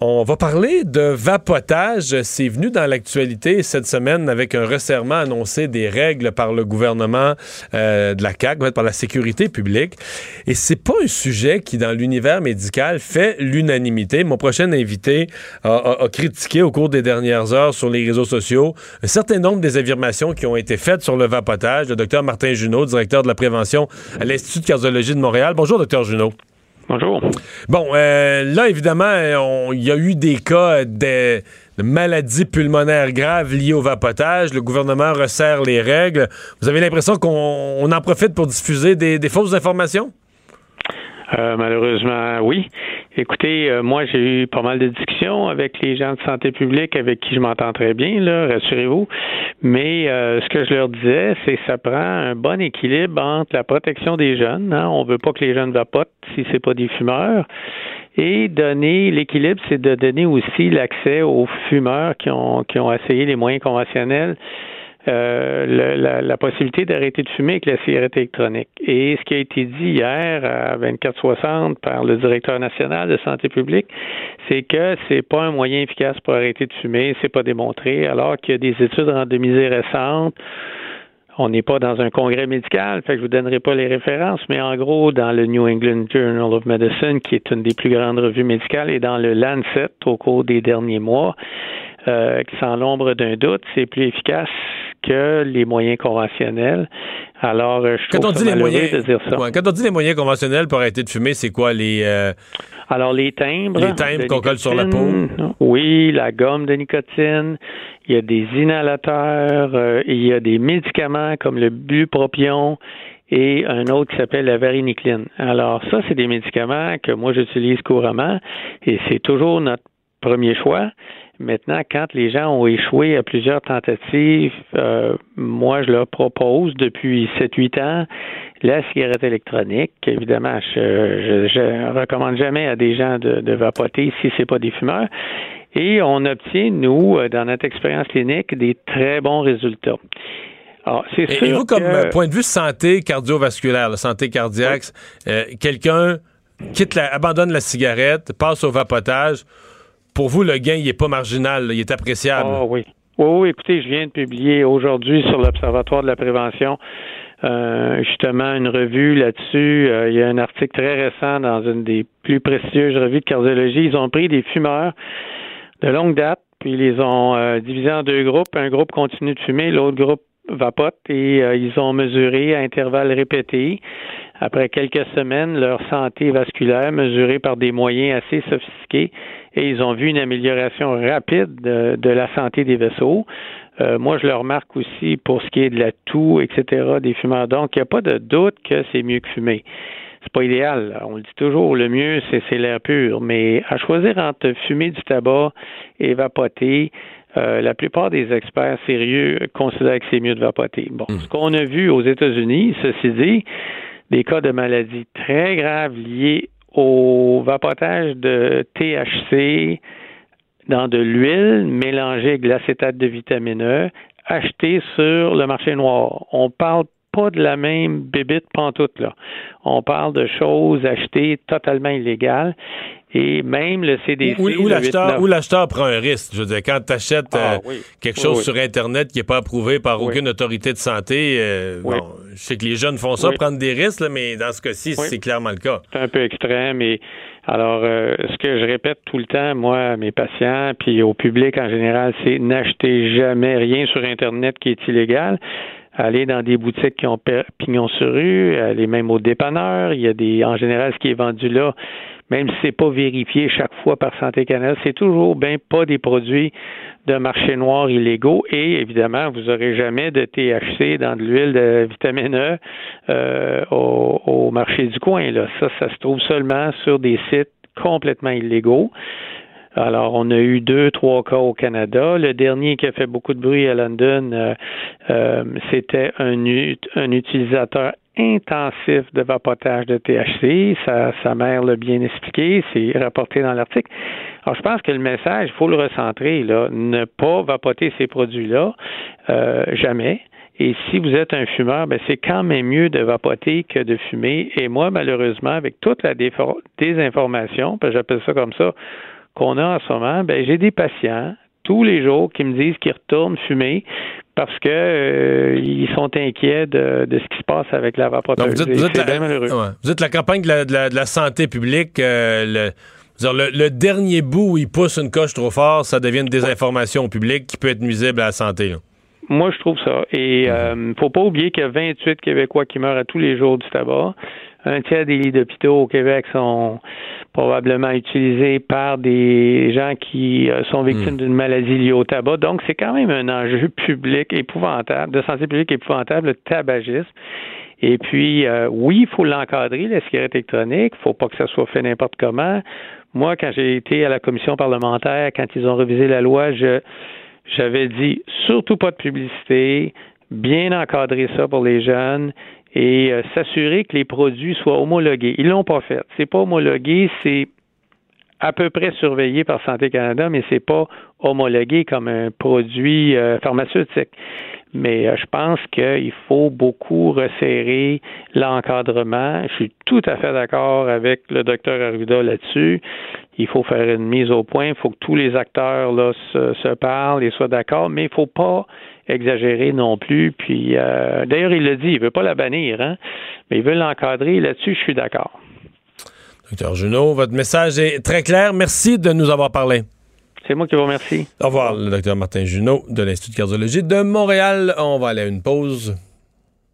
On va parler de vapotage. C'est venu dans l'actualité cette semaine avec un resserrement annoncé des règles par le gouvernement euh, de la CAQ, par la sécurité publique. Et c'est pas un sujet qui, dans l'univers médical, fait l'unanimité. Mon prochain invité a, critiqué au cours des dernières heures sur les réseaux sociaux un certain nombre des affirmations qui ont été faites sur le vapotage. Le docteur Martin Junot, directeur de la prévention à l'Institut de cardiologie de Montréal. Bonjour, docteur Junot. Bonjour. Bon, euh, là, évidemment, il y a eu des cas de, maladies pulmonaires graves liées au vapotage. Le gouvernement resserre les règles. Vous avez l'impression qu'on en profite pour diffuser des fausses informations? Euh, malheureusement, oui. Écoutez, euh, moi, j'ai eu pas mal de discussions avec les gens de santé publique avec qui je m'entends très bien, là, rassurez-vous. Mais euh, ce que je leur disais, c'est que ça prend un bon équilibre entre la protection des jeunes. Hein, on veut pas que les jeunes vapotent si c'est pas des fumeurs. Et donner l'équilibre, c'est de donner aussi l'accès aux fumeurs qui ont, qui ont essayé les moyens conventionnels euh, la, la, possibilité d'arrêter de fumer avec la cigarette électronique. Et ce qui a été dit hier à 2460 par le directeur national de santé publique, c'est que c'est pas un moyen efficace pour arrêter de fumer, c'est pas démontré, alors qu'il y a des études randomisées récentes on n'est pas dans un congrès médical, fait que je vous donnerai pas les références, mais en gros, dans le New England Journal of Medicine, qui est une des plus grandes revues médicales, et dans le Lancet au cours des derniers mois, euh, sans l'ombre d'un doute, c'est plus efficace que les moyens conventionnels. Alors, euh, je trouve ça les moyens, de dire ça. quand on dit les moyens conventionnels pour arrêter de fumer, c'est quoi les euh, Alors les timbres, les timbres qu'on colle sur la peau? Oui, la gomme de nicotine. Il y a des inhalateurs. Euh, il y a des médicaments comme le bupropion et un autre qui s'appelle la varinicline. Alors ça, c'est des médicaments que moi j'utilise couramment et c'est toujours notre premier choix. Maintenant, quand les gens ont échoué à plusieurs tentatives, euh, moi, je leur propose depuis 7-8 ans la cigarette électronique. Évidemment, je, je, recommande jamais à des gens de, de vapoter si c'est pas des fumeurs. Et on obtient, nous, dans notre expérience clinique, des très bons résultats. Alors, c'est sûr et vous, comme point de vue santé cardiovasculaire, la santé cardiaque, euh, quelqu'un quitte la, abandonne la cigarette, passe au vapotage, pour vous, le gain, n'est pas marginal, il est appréciable. Ah oui. oui. écoutez, je viens de publier aujourd'hui sur l'Observatoire de la prévention euh, justement une revue là-dessus. Euh, il y a un article très récent dans une des plus prestigieuses revues de cardiologie. Ils ont pris des fumeurs de longue date, puis ils les ont euh, divisés en deux groupes. Un groupe continue de fumer, l'autre groupe vapote et ils ont mesuré à intervalles répétés après quelques semaines leur santé vasculaire mesurée par des moyens assez sophistiqués et ils ont vu une amélioration rapide de, la santé des vaisseaux. Euh, moi, je le remarque aussi pour ce qui est de la toux, etc., des fumeurs. Donc, il n'y a pas de doute que c'est mieux que fumer. C'est pas idéal. On le dit toujours, le mieux, c'est l'air pur. Mais à choisir entre fumer du tabac et vapoter, euh, la plupart des experts sérieux considèrent que c'est mieux de vapoter. Bon, mmh. ce qu'on a vu aux États-Unis, ceci dit, des cas de maladies très graves liées au vapotage de THC dans de l'huile mélangée avec l'acétate de vitamine E acheté sur le marché noir. On parle pas de la même bébite pantoute, là. On parle de choses achetées totalement illégales. Et même le CDC. Ou, l'acheteur prend un risque. Je veux dire, quand tu achètes ah euh, quelque chose sur Internet qui n'est pas approuvé par aucune autorité de santé, euh, bon, je sais que les jeunes font ça, prendre des risques, mais dans ce cas-ci, c'est clairement le cas. C'est un peu extrême. Et alors, euh, ce que je répète tout le temps, moi, à mes patients, puis au public en général, c'est n'achetez jamais rien sur Internet qui est illégal aller dans des boutiques qui ont pignon sur rue, aller même au dépanneur. Il y a des, en général, ce qui est vendu là, même si c'est pas vérifié chaque fois par Santé Canada, c'est toujours bien pas des produits de marché noir illégaux et évidemment, vous aurez jamais de THC dans de l'huile de vitamine E euh, au, au, marché du coin. Là. Ça, ça se trouve seulement sur des sites complètement illégaux. Alors, on a eu deux, trois cas au Canada. Le dernier qui a fait beaucoup de bruit à London, euh, euh, c'était un, un utilisateur intensif de vapotage de THC. Sa, mère l'a bien expliqué, c'est rapporté dans l'article. Alors, je pense que le message, il faut le recentrer, là. Ne pas vapoter ces produits-là, euh, jamais. Et si vous êtes un fumeur, ben c'est quand même mieux de vapoter que de fumer. Et moi, malheureusement, avec toute la désinformation, j'appelle ça comme ça, qu'on a en ce moment, ben j'ai des patients tous les jours qui me disent qu'ils retournent fumer parce que euh, ils sont inquiets de, ce qui se passe avec la vapoteuse. vous, êtes, la, vous êtes la campagne de la, santé publique. Euh, le, le, dernier bout où il pousse une coche trop fort, ça devient une désinformation au public qui peut être nuisible à la santé. Moi, je trouve ça. Et il euh, faut pas oublier qu'il y a 28 Québécois qui meurent à tous les jours du tabac. Un tiers des lits d'hôpitaux au Québec sont probablement utilisés par des gens qui euh, sont victimes hmm. d'une maladie liée au tabac. Donc, c'est quand même un enjeu public épouvantable, de santé publique épouvantable, le tabagisme. Et puis, euh, oui, il faut l'encadrer, la cigarette électronique. Il faut pas que ça soit fait n'importe comment. Moi, quand j'ai été à la commission parlementaire, quand ils ont révisé la loi, je j'avais dit surtout pas de publicité, bien encadrer ça pour les jeunes et euh, s'assurer que les produits soient homologués. Ils l'ont pas fait. C'est pas homologué, c'est à peu près surveillé par Santé Canada, mais c'est pas homologué comme un produit euh, pharmaceutique. Mais euh, je pense qu'il faut beaucoup resserrer l'encadrement. Je suis tout à fait d'accord avec le docteur Arruda là-dessus. Il faut faire une mise au point. Il faut que tous les acteurs là se, parlent et soient d'accord, mais il faut pas exagérer non plus. Puis euh, d'ailleurs, il le dit, il veut pas la bannir, hein, mais il veut l'encadrer. Là-dessus, je suis d'accord. Docteur Junot, votre message est très clair. Merci de nous avoir parlé. C'est moi qui vous remercie. Au revoir, le docteur Martin Junot de l'Institut de cardiologie de Montréal. On va aller à une pause.